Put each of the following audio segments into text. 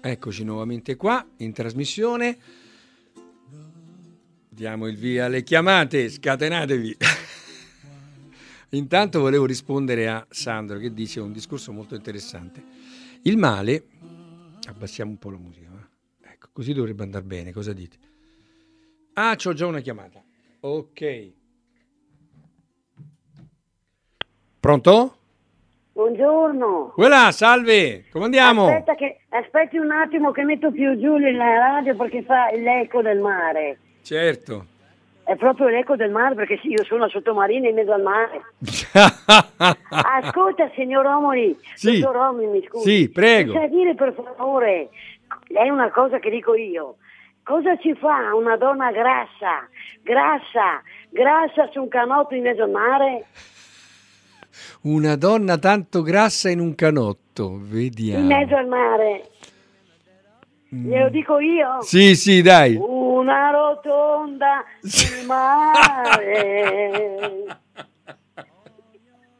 Eccoci nuovamente qua in trasmissione. Diamo il via alle chiamate, scatenatevi. Intanto volevo rispondere a Sandro che dice un discorso molto interessante. Il male, abbassiamo un po' la musica, va? ecco, così dovrebbe andare bene, cosa dite? Ah, c'ho già una chiamata. Ok. Pronto? Buongiorno. Quella, salve, come andiamo? Aspetta che, aspetti un attimo che metto più giù la radio perché fa l'eco del mare. Certo. È proprio l'eco del mare perché sì, io sono sottomarina in mezzo al mare. Ascolta, signor Romoli, Sì. dottor Romoli, mi scusi. Sì, prego. Mi sa dire per favore, è una cosa che dico io. Cosa ci fa una donna grassa, grassa, grassa su un canotto in mezzo al mare? Una donna tanto grassa in un canotto, vediamo. In mezzo al mare. Glielo dico io? Sì, sì, dai. Una rotonda sul mare.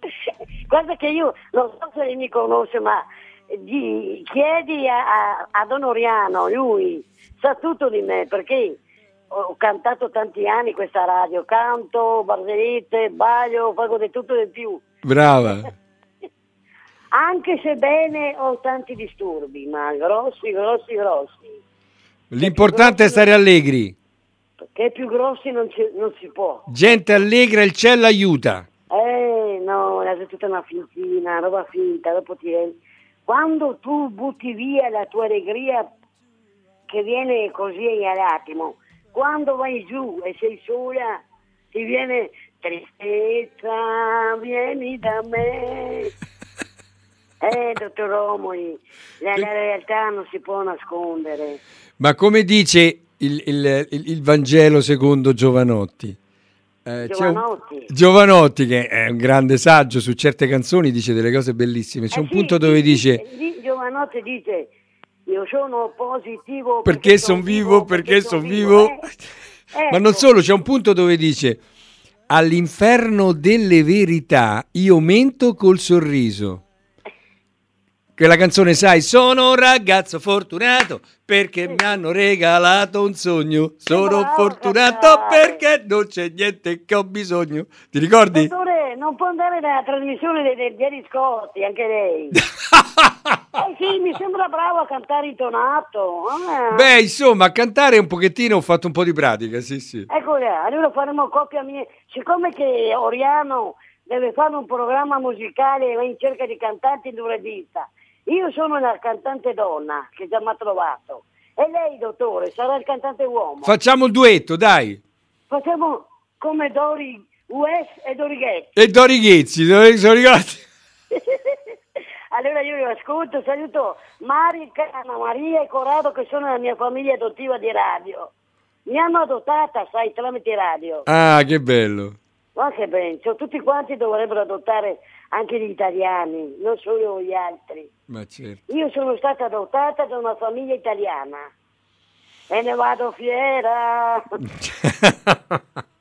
Guarda che io non so se mi conosce, ma di- chiedi a, a- a Don Oriano, lui sa tutto di me perché ho cantato tanti anni questa radio, canto, barzellette, ballo, faccio di tutto e di più. Brava. Anche se bene ho tanti disturbi, ma grossi, grossi, grossi. L'importante è stare allegri. Perché più grossi non, ci- non si può. Gente allegra, il cielo aiuta. Eh, no, è tutta una fintina, roba finta, dopo ti Quando tu butti via la tua allegria che viene così all'attimo, quando vai giù e sei sola, ti viene tristezza, vieni da me. Eh, dottor Romoli, la, la realtà non si può nascondere. Ma come dice il, il- il- il Vangelo secondo Giovanotti? Eh, c'è un- Giovanotti. Giovanotti, che è un grande saggio su certe canzoni, dice delle cose bellissime. C'è Eh un sì, punto dove dice Giovanotti dice io sono positivo perché sono vivo, perché sono vivo. eh. Ma non Ecco. solo, c'è un punto dove dice all'inferno delle verità io mento col sorriso. Quella canzone, sai, sono un ragazzo fortunato perché mi hanno regalato un sogno. Sono fortunato perché non c'è niente che ho bisogno. Ti ricordi? Dottore, non può andare nella trasmissione dei, dei Scotti, anche lei. eh sì, mi sembra bravo a cantare intonato. Ah. Beh, insomma, a cantare un pochettino ho fatto un po' di pratica, sì, sì. Ecco là, allora faremo coppia mia. Siccome che Oriano deve fare un programma musicale e va in cerca di cantanti in un regista, io sono la cantante donna che già mi ha trovato. E lei, dottore, sarà il cantante uomo. Facciamo il duetto, dai. Facciamo come Dori West e Dorighetti. E Dori Ghezzi, dove sono ricordi? allora io lo ascolto, saluto Mari, Cana, Maria e Corrado che sono la mia famiglia adottiva di radio. Mi hanno adottata, sai, tramite radio. Ah, che bello. Ma che ben, cioè, tutti quanti dovrebbero adottare anche gli italiani, non solo gli altri. Ma certo. Io sono stata adottata da una famiglia italiana e ne vado fiera.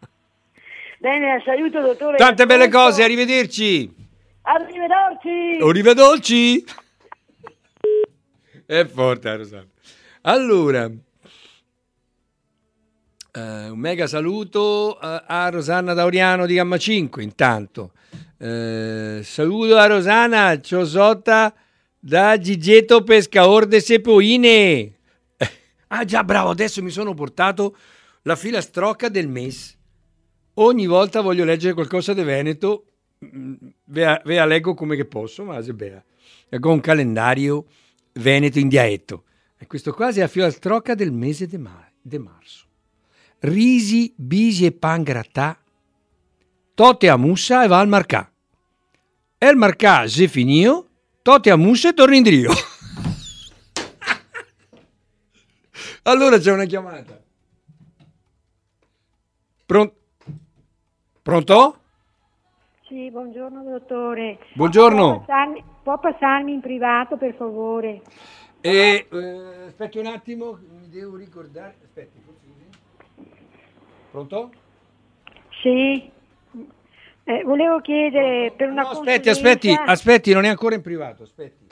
Bene, saluto dottore. Tante belle cose, arrivederci. Arrivederci. Arrivederci. È forte, Rosanna. Allora, eh, un mega saluto a, a Rosanna Dauriano di Gamma 5, intanto. Eh, saluto a Rosana Ciosotta da Gigetto Pescaor de Sepoine. Eh, ah già, bravo, adesso mi sono portato la filastrocca del MES. Ogni volta voglio leggere qualcosa di Veneto, mm, ve la, leggo come che posso, ma se bella. Leggo un calendario Veneto in dialetto. E questo qua è la filastrocca del mese di ma- marzo. Risi, bisi e pan grattà, tote a mussa e va al marcà. E il marcà se finio, tote a mussa e torna in drio. allora c'è una chiamata. Pronto? Pronto? Sì, buongiorno dottore. Buongiorno. Può passarmi, può passarmi in privato per favore? E, eh, aspetti un attimo, mi devo ricordare. Aspetti. Pronto? Sì. Eh, volevo chiedere per una No, aspetti, aspetti, aspetti, non è ancora in privato, aspetti.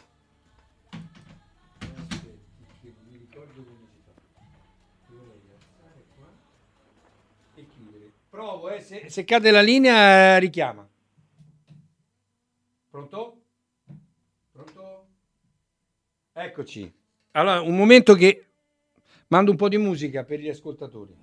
Provo, eh. se, se cade la linea, eh, richiama. Pronto? Pronto? Eccoci. Allora, un momento che mando un po' di musica per gli ascoltatori.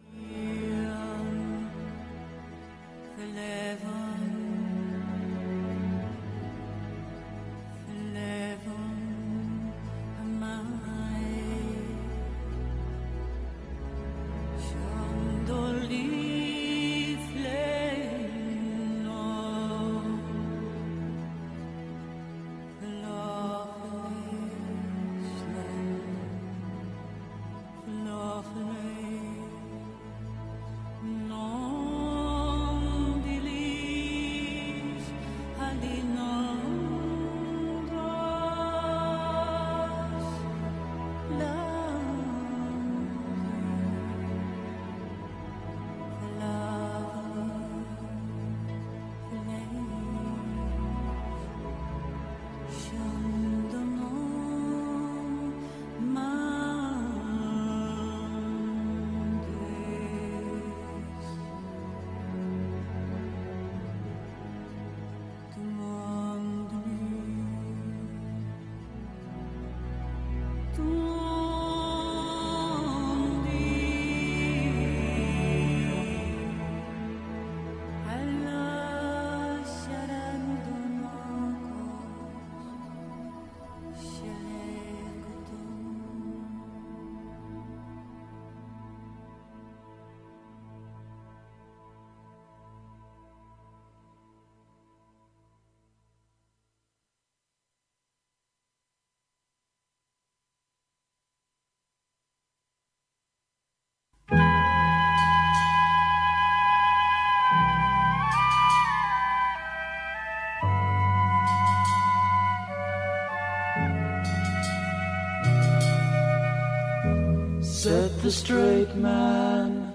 The straight man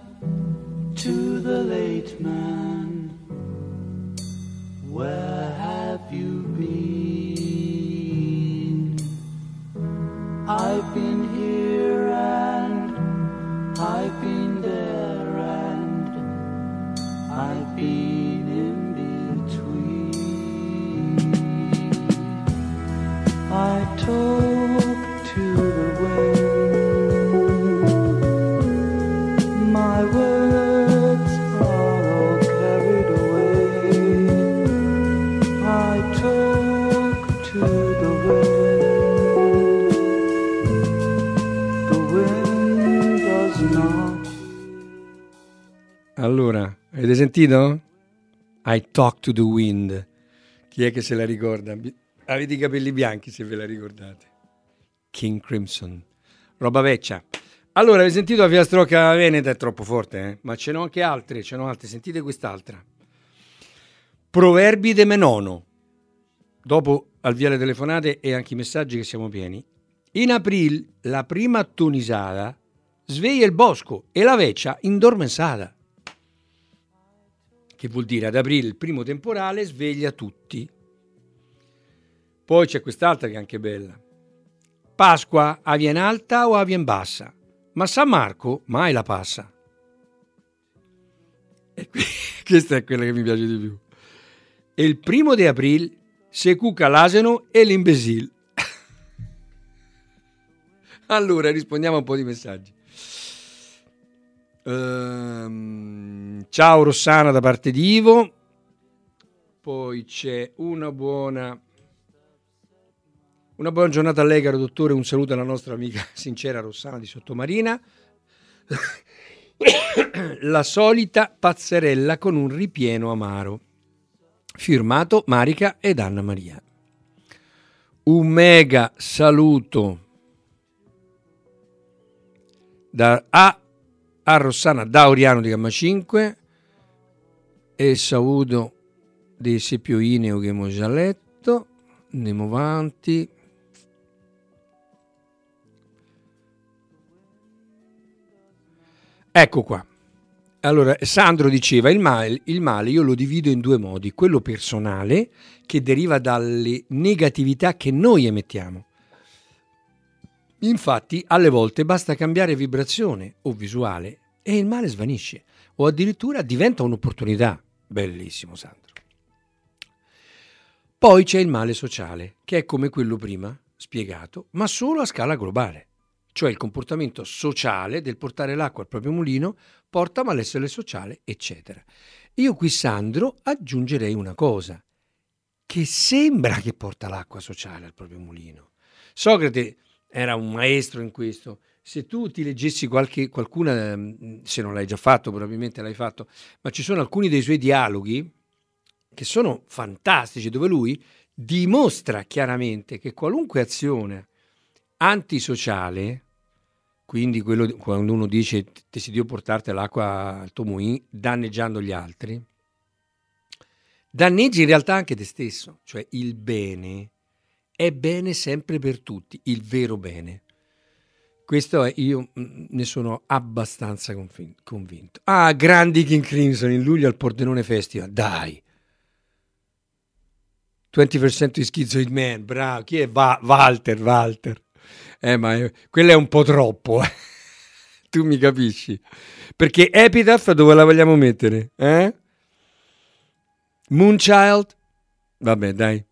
to the late man, sentito? I talk to the wind. Chi è che se la ricorda? Avete i capelli bianchi se ve la ricordate. King Crimson. Roba vecchia. Allora, avete sentito la filastrocca veneta? È troppo forte, eh? Ma ce n'ho anche altre, ce n'ho altre. Sentite quest'altra. Proverbi de Menono. Dopo al via le telefonate e anche i messaggi che siamo pieni. In aprile la prima tunisata sveglia il bosco e la vecchia indormensata. Che vuol dire ad aprile il primo temporale sveglia tutti. Poi c'è quest'altra che è anche bella. Pasqua avviene alta o avviene bassa, ma San Marco mai la passa. E qui- questa è quella che mi piace di più. E il primo di aprile se cuca l'asino e l'imbesil. allora rispondiamo a un po' di messaggi. Ehm, ciao Rossana da parte di Ivo. Poi c'è una buona una buona giornata a lei, caro dottore. Un saluto alla nostra amica sincera Rossana di Sottomarina. La solita pazzerella con un ripieno amaro. Firmato Marica ed Anna Maria. Un mega saluto da A a Rossana Dauriano di Gamma 5 e saluto di Sepioineo che abbiamo già letto. Andiamo avanti. Ecco qua. Allora, Sandro diceva, il male, il male io lo divido in due modi, quello personale, che deriva dalle negatività che noi emettiamo. Infatti, alle volte basta cambiare vibrazione o visuale e il male svanisce. o addirittura diventa un'opportunità. Bellissimo Sandro. Poi c'è il male sociale, che è come quello prima spiegato, ma solo a scala globale. Cioè il comportamento sociale del portare l'acqua al proprio mulino porta malessere sociale, eccetera. Io qui, Sandro, aggiungerei una cosa, che sembra che porta l'acqua sociale al proprio mulino. Socrate era un maestro in questo. Se tu ti leggessi qualche, qualcuna, mm, se non l'hai già fatto, probabilmente l'hai fatto, ma ci sono alcuni dei suoi dialoghi che sono fantastici, dove lui dimostra chiaramente che qualunque azione antisociale, quindi quello quando uno dice decidio portarti l'acqua al tuo mulino danneggiando gli altri, danneggi in realtà anche te stesso, cioè il bene è bene sempre per tutti, il vero bene. Questo è, io mm, ne sono abbastanza convinto. Ah, grandi King Crimson in luglio al Pordenone Festival, dai! 21st Century Schizoid Man, bravo, chi è? Va- Walter, Walter. Eh, ma è, quello è un po' troppo, eh? tu mi capisci? Perché Epitaph dove la vogliamo mettere? Eh? Moonchild? Vabbè, dai.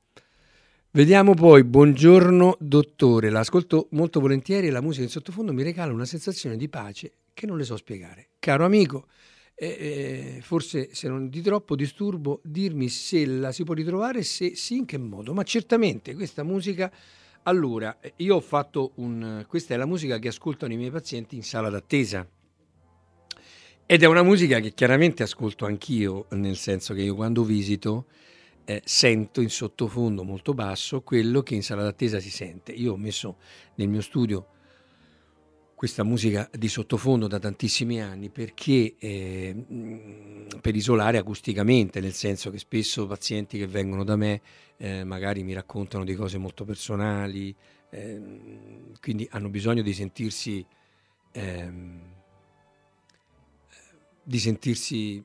Vediamo poi, buongiorno dottore, l'ascolto molto volentieri e la musica in sottofondo mi regala una sensazione di pace che non le so spiegare. Caro amico, eh, forse se non di troppo disturbo dirmi se la si può ritrovare, se sì in che modo, ma certamente questa musica... Allora, io ho fatto un... questa è la musica che ascoltano i miei pazienti in sala d'attesa. Ed è una musica che chiaramente ascolto anch'io, nel senso che io quando visito eh, sento in sottofondo molto basso quello che in sala d'attesa si sente. Io ho messo nel mio studio questa musica di sottofondo da tantissimi anni perché eh, per isolare acusticamente, nel senso che spesso pazienti che vengono da me eh, magari mi raccontano di cose molto personali, eh, quindi hanno bisogno di sentirsi, ehm, di sentirsi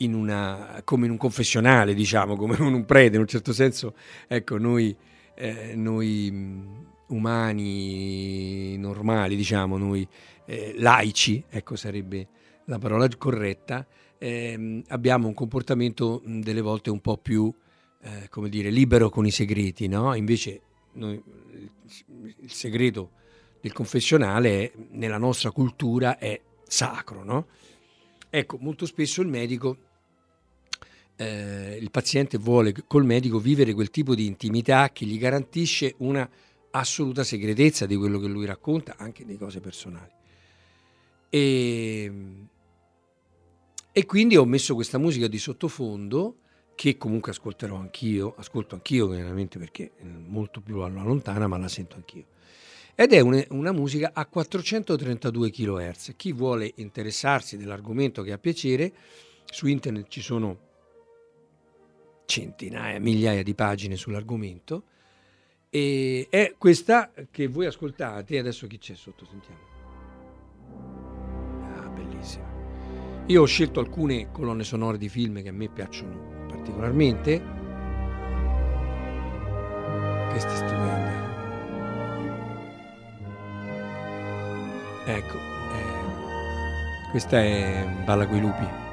in una, come in un confessionale, diciamo, come in un prete, in un certo senso, ecco, noi, eh, noi mm, umani normali, diciamo, noi eh, laici, ecco sarebbe la parola corretta, eh, abbiamo un comportamento mm, delle volte un po' più, eh, come dire, libero con i segreti, no? Invece noi, il segreto del confessionale nella nostra cultura è sacro, no? Ecco, molto spesso il medico eh, il paziente vuole col medico vivere quel tipo di intimità che gli garantisce una assoluta segretezza di quello che lui racconta, anche di cose personali. E, e quindi ho messo questa musica di sottofondo che comunque ascolterò anch'io, ascolto anch'io chiaramente perché è molto più alla lontana, ma la sento anch'io. Ed è una musica a 432 kHz. Chi vuole interessarsi dell'argomento che ha piacere, su internet ci sono centinaia, migliaia di pagine sull'argomento. E è questa che voi ascoltate. Adesso chi c'è sotto? Sentiamo. Ah, bellissima. Io ho scelto alcune colonne sonore di film che a me piacciono particolarmente. Questa è stupenda. Ecco, eh, questa è Balla coi lupi.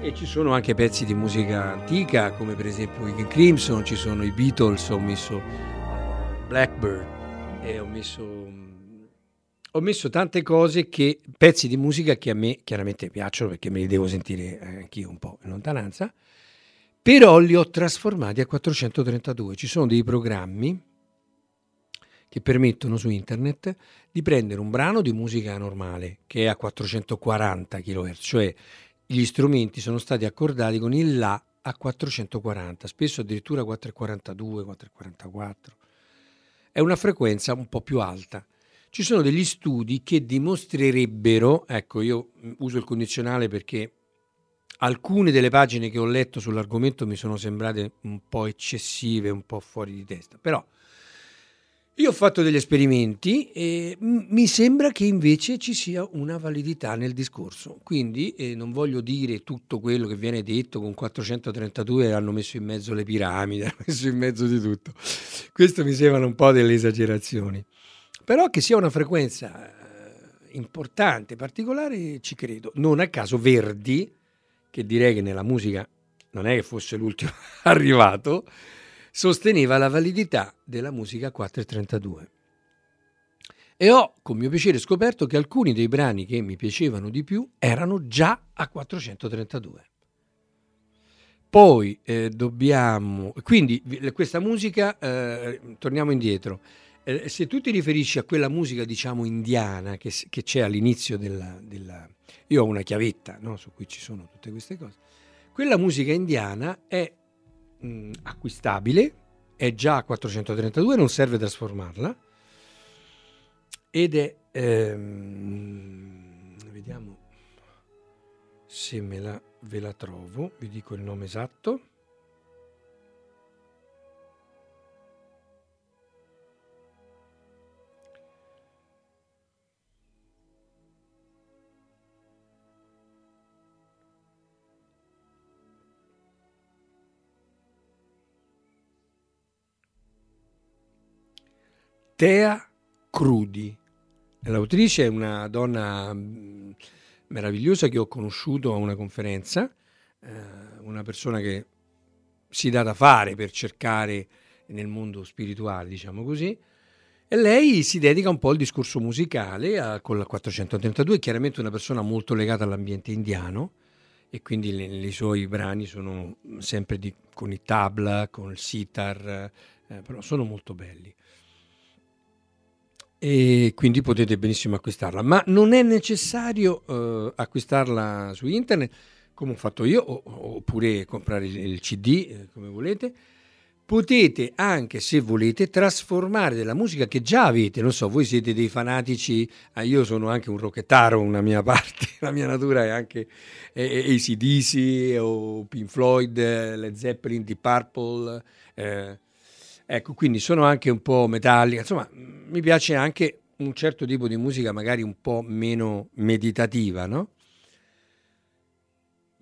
E ci sono anche pezzi di musica antica, come per esempio i Crimson, ci sono i Beatles, ho messo Blackbird e ho messo, ho messo tante cose che, pezzi di musica che a me chiaramente piacciono perché me li devo sentire anch'io un po' in lontananza, però li ho trasformati a 432. Ci sono dei programmi che permettono su internet di prendere un brano di musica normale che è a 440 kHz, cioè gli strumenti sono stati accordati con il La a 440, spesso addirittura 442, 444. È una frequenza un po' più alta. Ci sono degli studi che dimostrerebbero, ecco io uso il condizionale perché alcune delle pagine che ho letto sull'argomento mi sono sembrate un po' eccessive, un po' fuori di testa, però io ho fatto degli esperimenti e mi sembra che invece ci sia una validità nel discorso, quindi eh, non voglio dire tutto quello che viene detto con 432 hanno messo in mezzo le piramidi, hanno messo in mezzo di tutto. Questo mi sembrano un po' delle esagerazioni. Però che sia una frequenza eh, importante, particolare, ci credo. Non a caso Verdi, che direi che nella musica non è che fosse l'ultimo arrivato, sosteneva la validità della musica 432. E ho con mio piacere scoperto che alcuni dei brani che mi piacevano di più erano già a 432. Poi eh, dobbiamo, quindi questa musica, eh, torniamo indietro, eh, se tu ti riferisci a quella musica diciamo indiana che, che c'è all'inizio della, della, Io ho una chiavetta no, su cui ci sono tutte queste cose. Quella musica indiana è mh, acquistabile, è già a 432, non serve trasformarla ed è... Ehm, vediamo se me la, ve la trovo, vi dico il nome esatto. Tea Crudi. L'autrice è una donna mm, meravigliosa che ho conosciuto a una conferenza, eh, una persona che si dà da fare per cercare nel mondo spirituale, diciamo così, e lei si dedica un po' al discorso musicale a, con la 432, è chiaramente una persona molto legata all'ambiente indiano e quindi i suoi brani sono sempre di, con il tabla, con il sitar, eh, però sono molto belli e quindi potete benissimo acquistarla, ma non è necessario uh, acquistarla su internet come ho fatto io oppure comprare il, CD eh, come volete. Potete anche, se volete, trasformare della musica che già avete. Non so, voi siete dei fanatici, ah, io sono anche un rocchettaro, una mia parte, la mia natura è anche eh, ACDC o Pink Floyd, Led Zeppelin, Deep Purple. Ecco, quindi sono anche un po' metallica, insomma, mi piace anche un certo tipo di musica magari un po' meno meditativa, no?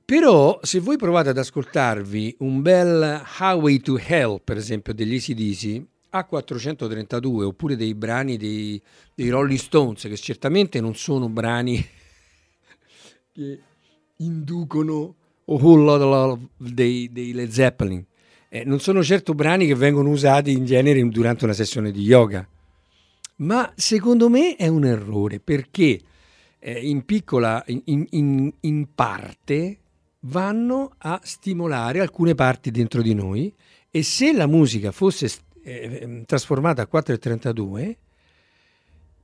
Però se voi provate ad ascoltarvi un bel Highway to Hell, per esempio, degli ACDC, A432, oppure dei brani dei, dei Rolling Stones, che certamente non sono brani che inducono a whole lot of love dei, dei Led Zeppelin, eh, non sono certo brani che vengono usati in genere durante una sessione di yoga, ma secondo me è un errore perché eh, in piccola, in, in, in parte, vanno a stimolare alcune parti dentro di noi e se la musica fosse eh, trasformata a 4.32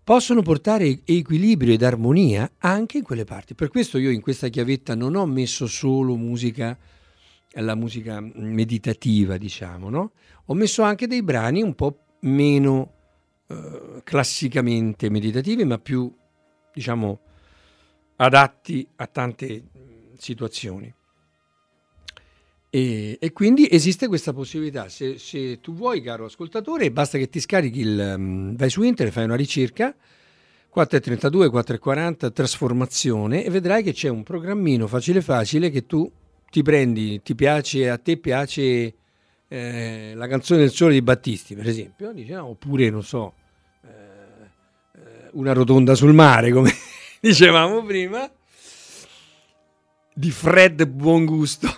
possono portare equilibrio ed armonia anche in quelle parti. Per questo io in questa chiavetta non ho messo solo musica la musica meditativa, diciamo, no? Ho messo anche dei brani un po' meno eh, classicamente meditativi, ma più, diciamo, adatti a tante situazioni. E, e, quindi esiste questa possibilità. Se, se, tu vuoi, caro ascoltatore, basta che ti scarichi il. Um, vai su internet, fai una ricerca 432, 440 trasformazione e vedrai che c'è un programmino facile facile che tu ti prendi, ti piace, a te piace eh, la canzone del sole di Battisti, per esempio, dice, no, oppure, non so, eh, eh una rotonda sul mare, come dicevamo prima, di Fred Buongusto,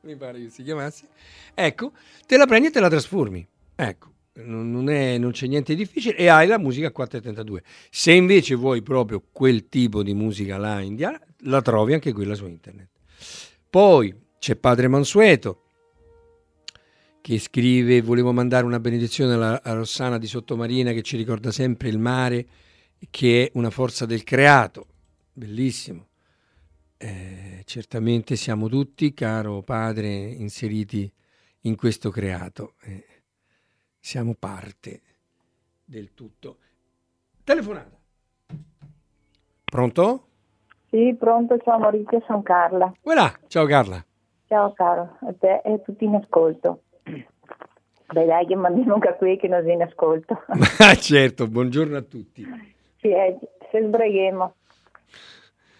mi pare che si chiamasse, ecco, te la prendi e te la trasformi, ecco. Non, è, non, c'è niente di difficile e hai la musica a 432. Se invece vuoi proprio quel tipo di musica là indiana, la trovi anche quella su internet. Poi c'è Padre Mansueto che scrive volevo mandare una benedizione alla, a Rossana di Sottomarina che ci ricorda sempre il mare che è una forza del creato. Bellissimo. Eh, certamente siamo tutti, caro padre, inseriti in questo creato. Eh, siamo parte del tutto. Telefonata. Pronto? Sì, pronto, ciao Maurizio, sono Carla. Voilà, ciao Carla. Ciao caro, a te e a tutti in ascolto. Beh dai, che mandiamo anche qui che non in ascolto. Ma certo, buongiorno a tutti. Sì, eh, se sbraghiamo.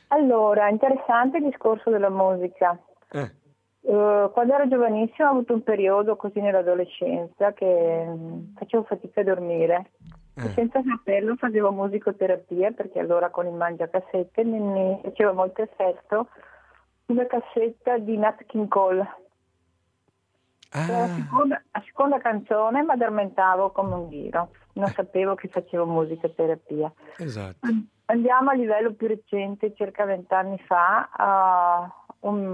Allora, interessante il discorso della musica. Eh. Uh, quando ero giovanissima ho avuto un periodo così nell'adolescenza che um, facevo fatica a dormire eh. senza saperlo facevo musicoterapia perché allora con il mangiacassette mi, mi faceva molto effetto una cassetta di Nat King Cole. Ah. La, seconda, la seconda canzone mi addormentavo come un ghiro, non eh. sapevo che facevo musicoterapia. Esatto. Andiamo a livello più recente, circa vent'anni fa, uh, un,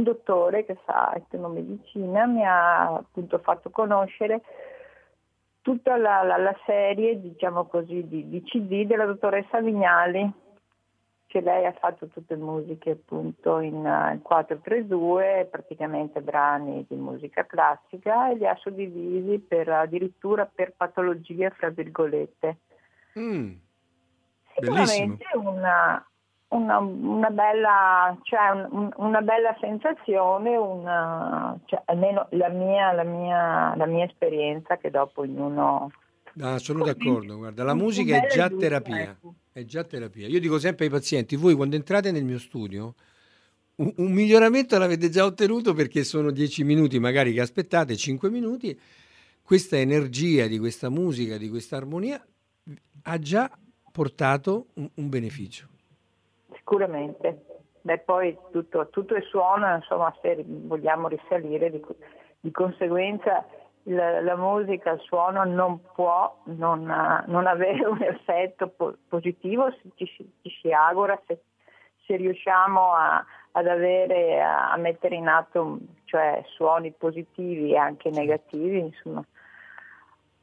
un, dottore che fa etnomedicina mi ha appunto fatto conoscere tutta la, la, la serie, diciamo così, di, di, CD della dottoressa Vignali, che lei ha fatto tutte musiche appunto in, in 432, praticamente brani di musica classica, e li ha suddivisi per, addirittura per patologie, fra virgolette. Mm. Sicuramente una, una, una, bella, cioè un, una bella sensazione, una, cioè almeno la mia, la, mia, la mia esperienza che dopo ognuno... Ah, sono d'accordo, guarda, la musica è già terapia, ecco. è già terapia. Io dico sempre ai pazienti, voi quando entrate nel mio studio, un, un miglioramento l'avete già ottenuto perché sono dieci minuti magari che aspettate, cinque minuti, questa energia di questa musica, di questa armonia ha già portato un, un beneficio. Sicuramente. Beh, poi tutto, tutto il suono, insomma, se vogliamo risalire, di, di conseguenza la, la, musica, il suono non può non, non avere un effetto po- positivo, ci, ci, si augura se, se riusciamo a, ad avere, a, a, mettere in atto cioè, suoni positivi e anche negativi, insomma,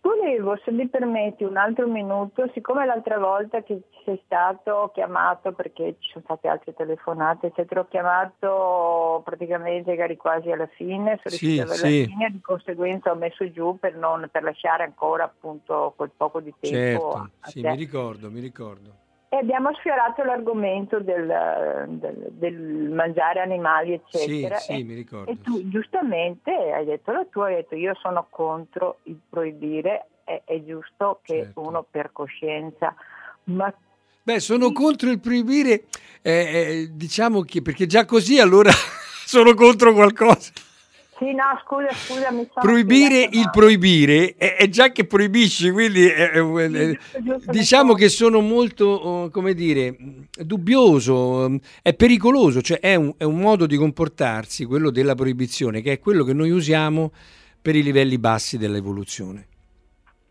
Volevo, se mi permetti, un altro minuto, siccome l'altra volta che sei stato chiamato, perché ci sono state altre telefonate, ti ho chiamato praticamente eri quasi alla fine, sono sì, alla sì. fine, di conseguenza ho messo giù per, non, per lasciare ancora appunto quel poco di tempo. Certo, sì, mi ricordo, mi ricordo. E abbiamo sfiorato l'argomento del, del, del mangiare animali, eccetera. Sì, sì, e, mi ricordo. E tu giustamente hai detto la tua, hai detto io sono contro il proibire, è, è giusto che certo. uno per coscienza, ma Beh, sono contro il proibire, eh, eh, diciamo che perché già così allora sono contro qualcosa. Sì, no, scusa, scusa, mi sono Proibire il proibire è, è, già che proibisci, quindi è, è, giusto, giusto, diciamo che sono molto, oh, come dire, dubbioso, è pericoloso, cioè è un, è un modo di comportarsi, quello della proibizione, che è quello che noi usiamo per i livelli bassi dell'evoluzione.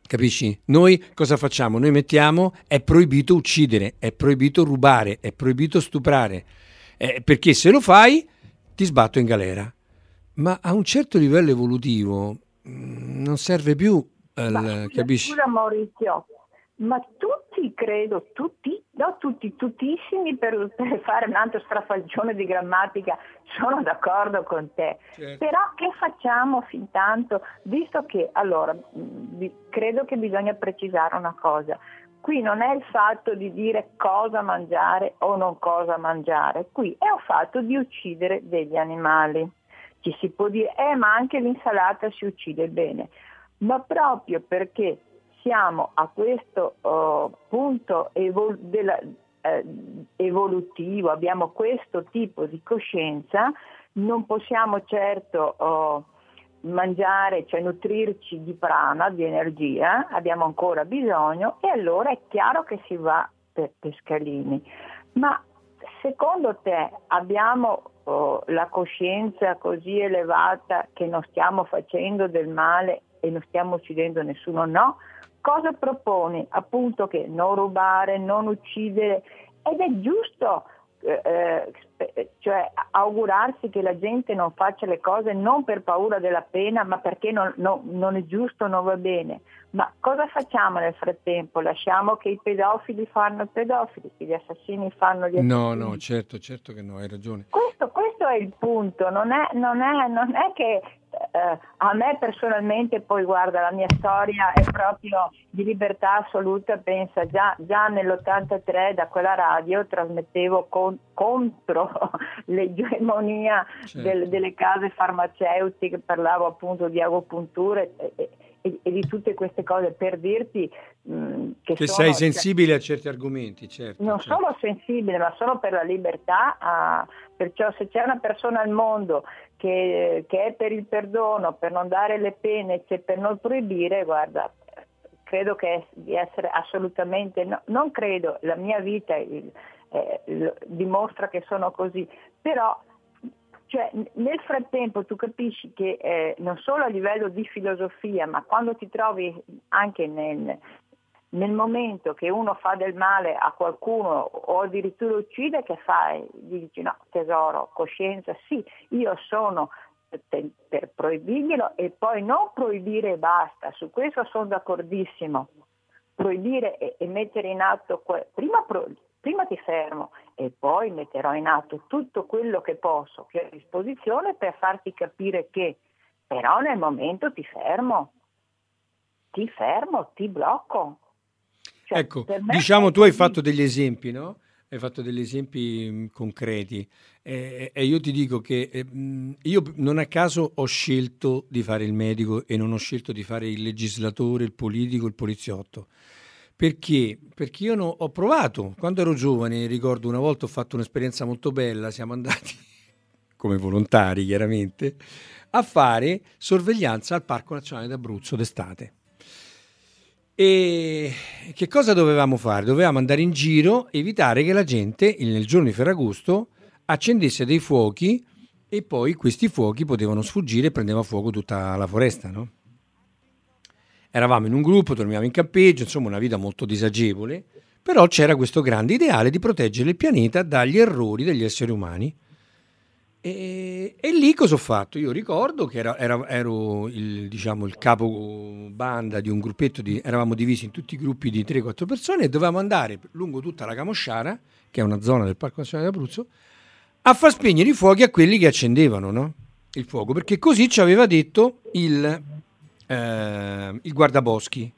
Capisci? Noi cosa facciamo? Noi mettiamo è proibito uccidere, è proibito rubare, è proibito stuprare, eh, perché se lo fai ti sbatto in galera ma a un certo livello evolutivo mm, non serve più, al, ma, capisci? Scusa Maurizio, ma tutti, credo, tutti, no tutti, tuttissimi per, per fare un altro strafalcione di grammatica, sono d'accordo con te. Certo. Però che facciamo fin tanto? Visto che, allora, mm, credo che bisogna precisare una cosa. Qui non è il fatto di dire cosa mangiare o non cosa mangiare, qui è il fatto di uccidere degli animali ci si può dire, eh ma anche l'insalata si uccide bene, ma proprio perché siamo a questo uh, punto evol- della, eh, evolutivo, abbiamo questo tipo di coscienza, non possiamo certo uh, mangiare, cioè nutrirci di prana, di energia, abbiamo ancora bisogno e allora è chiaro che si va per, per scalini. Ma secondo te abbiamo oh, la coscienza così elevata che non stiamo facendo del male e non stiamo uccidendo nessuno, no. Cosa proponi? Appunto che non rubare, non uccidere ed è giusto eh, eh, cioè augurarsi che la gente non faccia le cose non per paura della pena, ma perché non, no, non, è giusto, non va bene. Ma cosa facciamo nel frattempo? Lasciamo che i pedofili fanno i pedofili, che gli assassini fanno gli assassini? No, no, certo, certo che no, hai ragione. Questo, questo è il punto, non è, non è, non è che eh, a me personalmente, poi guarda, la mia storia è proprio di libertà assoluta, pensa, già, già nell'83 da quella radio trasmettevo con, contro l'egemonia certo. del, delle case farmaceutiche, parlavo appunto di agopuntura e, e, e, e, di tutte queste cose per dirti mh, mm, che, che sono, sei cioè sensibile cioè, a certi argomenti, certo. Non certo. sono sensibile, ma sono per la libertà, ah, perciò se c'è una persona al mondo che, che, è per il perdono, per non dare le pene, cioè per non proibire, guarda, credo che di essere assolutamente, no, non credo, la mia vita il, eh, dimostra che sono così, però cioè, nel frattempo tu capisci che eh, non solo a livello di filosofia, ma quando ti trovi anche nel, nel momento che uno fa del male a qualcuno o addirittura uccide, che fai? Dici no, tesoro, coscienza, sì, io sono per, per proibirglielo e poi non proibire e basta, su questo sono d'accordissimo. Proibire e, e mettere in atto, prima, pro, prima ti fermo e poi metterò in atto tutto quello che posso, che ho a disposizione per farti capire che, però nel momento ti fermo, ti fermo, ti blocco, cioè, ecco, diciamo tu hai fatto degli esempi, no? Hai fatto degli esempi mh, concreti e, e, io ti dico che eh, mh, io non a caso ho scelto di fare il medico e non ho scelto di fare il legislatore, il politico, il poliziotto. Perché? Perché io no, ho provato, quando ero giovane, ricordo una volta ho fatto un'esperienza molto bella, siamo andati come volontari chiaramente, a fare sorveglianza al Parco Nazionale d'Abruzzo d'estate. E che cosa dovevamo fare? Dovevamo andare in giro, evitare che la gente nel giorno di Ferragosto accendesse dei fuochi e poi questi fuochi potevano sfuggire e prendeva fuoco tutta la foresta, no? Eravamo in un gruppo, dormivamo in campeggio, insomma una vita molto disagevole, però c'era questo grande ideale di proteggere il pianeta dagli errori degli esseri umani e, e, lì cosa ho fatto? Io ricordo che era, era, ero il, diciamo, il capo banda di un gruppetto, di, eravamo divisi in tutti i gruppi di 3-4 persone e dovevamo andare lungo tutta la Camosciara, che è una zona del Parco Nazionale d'Abruzzo, a far spegnere i fuochi a quelli che accendevano no? il fuoco, perché così ci aveva detto il, eh, il guardaboschi,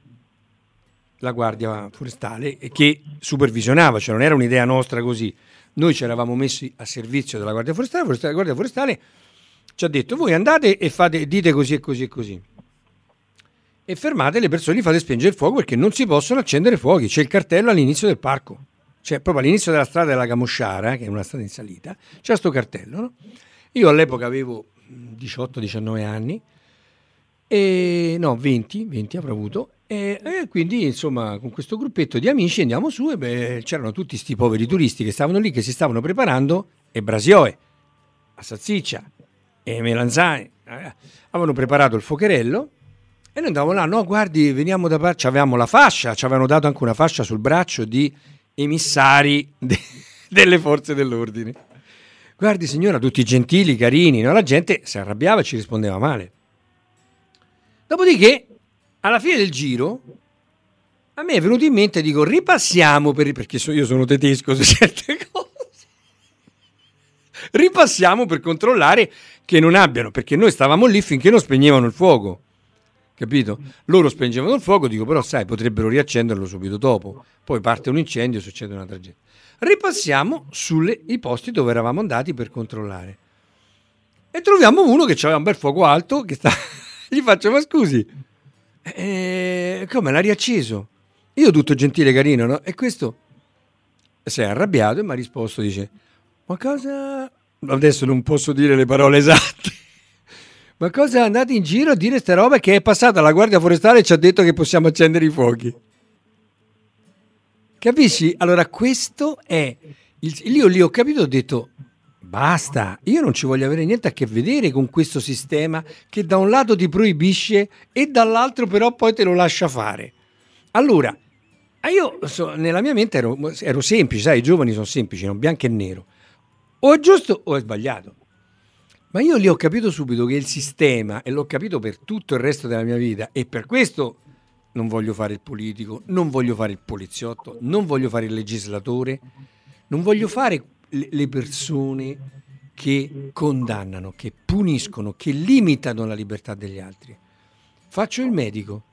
la guardia forestale, che supervisionava, cioè non era un'idea nostra così noi ci eravamo messi a servizio della Guardia Forestale, la Guardia Forestale ci ha detto voi andate e fate, dite così e così e così. E fermate le persone, li fate spengere il fuoco perché non si possono accendere fuochi. C'è il cartello all'inizio del parco, cioè proprio all'inizio della strada della Camosciara, che è una strada in salita, c'è questo cartello. No? Io all'epoca avevo 18-19 anni, e, no 20, 20 avrò avuto, e, e, quindi, insomma, con questo gruppetto di amici andiamo su e beh, c'erano tutti questi poveri turisti che stavano lì, che si stavano preparando, e Brasioe, a Salsiccia, e Melanzane, eh, avevano preparato il fuocherello e noi andavamo là, no, guardi, veniamo da parte, avevamo la fascia, ci avevano dato anche una fascia sul braccio di emissari de- delle forze dell'ordine. Guardi signora, tutti gentili, carini, no? la gente si arrabbiava e ci rispondeva male. Dopodiché alla fine del giro a me è venuto in mente, dico, ripassiamo per, perché so, io sono tedesco su certe cose. Ripassiamo per controllare che non abbiano, perché noi stavamo lì finché non spegnevano il fuoco. Capito? Loro spengevano il fuoco, dico, però sai, potrebbero riaccenderlo subito dopo. Poi parte un incendio, succede una tragedia. Ripassiamo sui posti dove eravamo andati per controllare. E troviamo uno che aveva un bel fuoco alto, che sta... gli faccio, ma scusi, e come l'ha riacceso? Io tutto gentile, carino, no? E questo si è arrabbiato e mi ha risposto, dice, ma cosa... Adesso non posso dire le parole esatte. Ma cosa andate in giro a dire sta roba che è passata la guardia forestale e ci ha detto che possiamo accendere i fuochi? Capisci? Allora questo è... Il, io lì ho capito, ho detto, Basta, io non ci voglio avere niente a che vedere con questo sistema che da un lato ti proibisce e dall'altro però poi te lo lascia fare. Allora, io so, nella mia mente ero, ero, semplice, sai, i giovani sono semplici, non bianco e nero. O è giusto o è sbagliato. Ma io lì ho capito subito che il sistema, e l'ho capito per tutto il resto della mia vita, e per questo non voglio fare il politico, non voglio fare il poliziotto, non voglio fare il legislatore, non voglio fare le persone che condannano, che puniscono, che limitano la libertà degli altri. Faccio il medico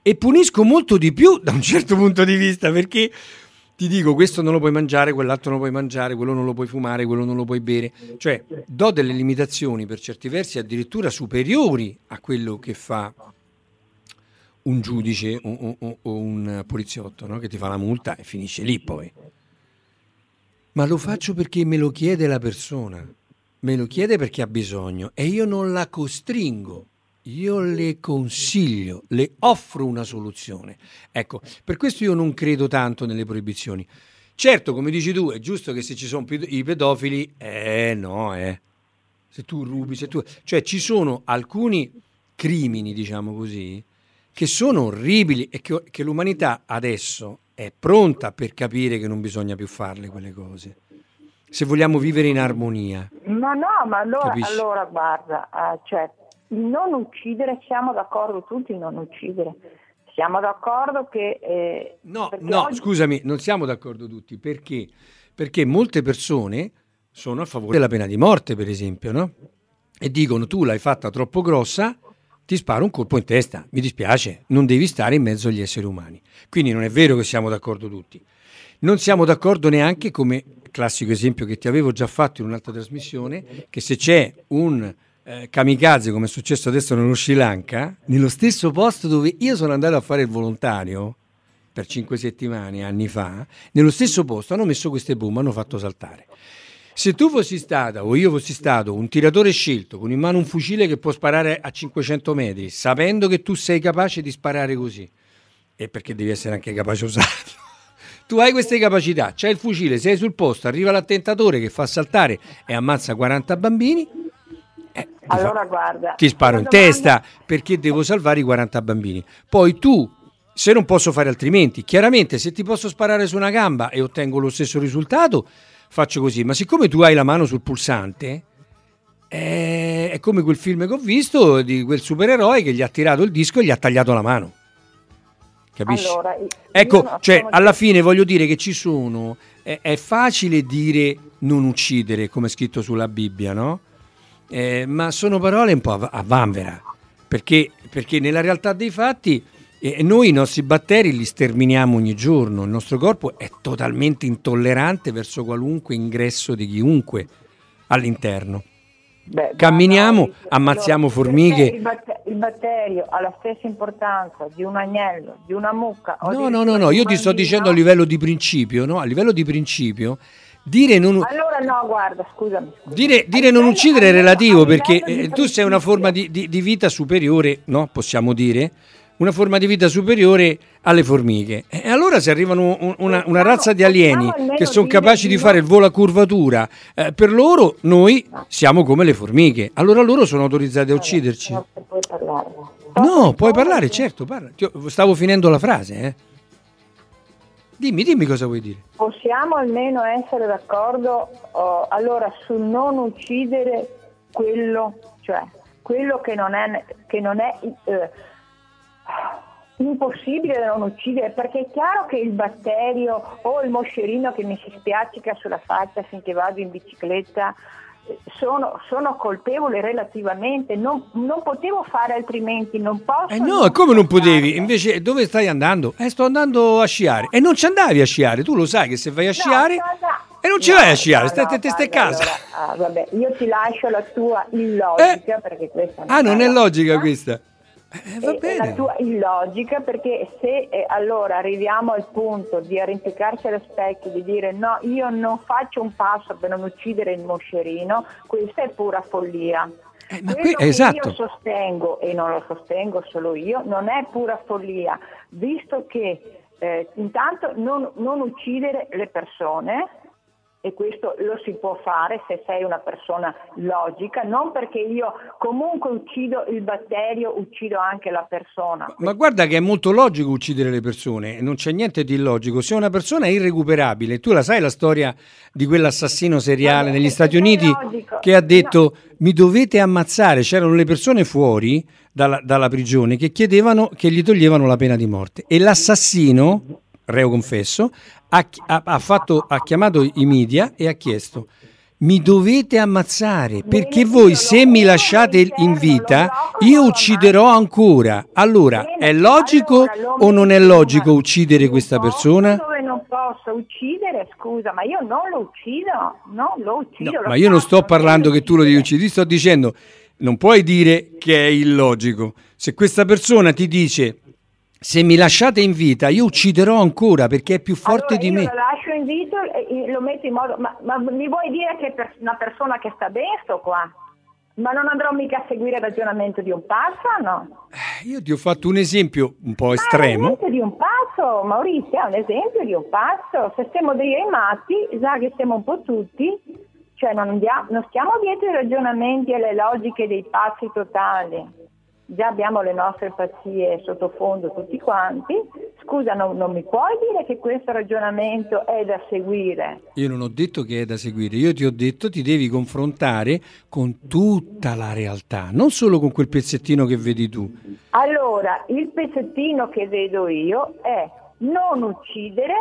e punisco molto di più da un certo punto di vista perché ti dico questo non lo puoi mangiare, quell'altro non lo puoi mangiare, quello non lo puoi fumare, quello non lo puoi bere. Cioè do delle limitazioni per certi versi addirittura superiori a quello che fa un giudice o, o, o un poliziotto no? che ti fa la multa e finisce lì poi ma lo faccio perché me lo chiede la persona, me lo chiede perché ha bisogno e io non la costringo. io le consiglio, le offro una soluzione. Ecco, per questo io non credo tanto nelle proibizioni. Certo, come dici tu, è giusto che se ci sono i pedofili, eh no, eh. Se tu rubi, se tu... Cioè ci sono alcuni crimini, diciamo così, che sono orribili e che, che l'umanità adesso è pronta per capire che non bisogna più farle quelle cose. Se vogliamo vivere in armonia. Ma no, ma allora, allora guarda, uh, cioè, non uccidere, siamo d'accordo tutti non uccidere. Siamo d'accordo che... Eh, no, no oggi... scusami, non siamo d'accordo tutti. Perché? Perché molte persone sono a favore della pena di morte, per esempio, no? E dicono tu l'hai fatta troppo grossa, ti sparo un colpo in testa. Mi dispiace, non devi stare in mezzo agli esseri umani. Quindi non è vero che siamo d'accordo tutti. Non siamo d'accordo neanche come classico esempio che ti avevo già fatto in un'altra trasmissione, che se c'è un eh, kamikaze, come è successo adesso nello Sri Lanka, nello stesso posto dove io sono andato a fare il volontario per cinque settimane, anni fa, nello stesso posto hanno messo queste bombe, hanno fatto saltare. Se tu fossi stata o io fossi stato un tiratore scelto con in mano un fucile che può sparare a 500 metri, sapendo che tu sei capace di sparare così, e perché devi essere anche capace a usarlo. Tu hai queste capacità, c'hai il fucile, sei sul posto, arriva l'attentatore che fa saltare e ammazza 40 bambini, eh, allora fa, guarda, ti sparo in domanda... testa perché devo salvare i 40 bambini. Poi tu, se non posso fare altrimenti, chiaramente se ti posso sparare su una gamba e ottengo lo stesso risultato, faccio così. Ma siccome tu hai la mano sul pulsante, eh, è come quel film che ho visto di quel supereroe che gli ha tirato il disco e gli ha tagliato la mano. Capisci? Allora, ecco, cioè, alla fine voglio dire che ci sono. È, è facile dire non uccidere, come è scritto sulla Bibbia, no? eh, ma sono parole un po' a, a vanvera, perché, perché, nella realtà dei fatti eh, noi i nostri batteri li sterminiamo ogni giorno, il nostro corpo è totalmente intollerante verso qualunque ingresso di chiunque all'interno. Beh, Camminiamo, ammazziamo formiche. Il, batterio ha la stessa importanza di un agnello, di una mucca. No, no, no, no, io ti sto dicendo a livello di principio, no? A livello di principio Dire non, allora no, guarda, scusami. scusami. Dire, dire non uccidere è relativo perché eh, tu sei una forma di, di, di, vita superiore, no? Possiamo dire? Una forma di vita superiore alle formiche. E allora se arrivano un, una, una, razza di alieni che sono capaci di fare il volo a curvatura, eh, per loro noi siamo come le formiche. Allora loro sono autorizzati a ucciderci. No, puoi parlare, certo, parla. Stavo finendo la frase, eh. Dimmi, dimmi cosa vuoi dire. Possiamo almeno essere d'accordo oh, allora sul non uccidere quello, cioè quello che non è, che non è eh, impossibile da non uccidere, perché è chiaro che il batterio o il moscerino che mi si spiaccica sulla faccia finché vado in bicicletta sono, sono, colpevole relativamente, non, non, potevo fare altrimenti, non posso. Eh no, come non potevi? Invece dove stai andando? Eh, sto andando a sciare. E non ci andavi a sciare, tu lo sai che se vai a sciare... No, e non ci no, vai a sciare, no, stai, te, stai a casa. Allora, ah, vabbè, io ti lascio la tua illogica eh? perché questa... Ah, non è logica questa? Eh, va bene. È la tua illogica perché se eh, allora arriviamo al punto di arrampicarsi allo specchio, di dire no, io non faccio un passo per non uccidere il moscerino, questa è pura follia. Eh, ma qui, esatto. io sostengo, e non lo sostengo solo io, non è pura follia, visto che eh, intanto non, non uccidere le persone, e questo lo si può fare se sei una persona logica, non perché io comunque uccido il batterio, uccido anche la persona. Ma guarda che è molto logico uccidere le persone, non c'è niente di illogico. Se una persona è irrecuperabile, tu la sai la storia di quell'assassino seriale negli Stati Uniti logico. che ha detto no. mi dovete ammazzare, c'erano le persone fuori dalla, dalla prigione che chiedevano che gli toglievano la pena di morte e l'assassino reo confesso, ha, ha, fatto, ha chiamato i media e ha chiesto mi dovete ammazzare perché voi se mi lasciate in vita io ucciderò ancora. Allora, è logico o non è logico uccidere questa persona? Non posso uccidere, scusa, ma io non lo uccido, non lo uccido. Ma io non sto parlando che tu lo devi uccidere, sto dicendo non puoi dire che è illogico. Se questa persona ti dice se mi lasciate in vita io ucciderò ancora perché è più forte allora, di me. Io lo lascio in vita e lo metto in modo... Ma, ma mi vuoi dire che per una persona che sta bene sto qua? Ma non andrò mica a seguire il ragionamento di un passo, no? Eh, io ti ho fatto un esempio un po' Ma un estremo. esempio di un passo, Maurizio, è un esempio di un passo. Se stiamo dei matti, già che siamo un po' tutti, cioè non, andiamo- non stiamo dietro i ragionamenti e le logiche dei passi totali. Già abbiamo le nostre pazzie sottofondo tutti quanti. Scusa, non, non mi puoi dire che questo ragionamento è da seguire? Io non ho detto che è da seguire, io ti ho detto ti devi confrontare con tutta la realtà, non solo con quel pezzettino che vedi tu. Allora, il pezzettino che vedo io è non uccidere,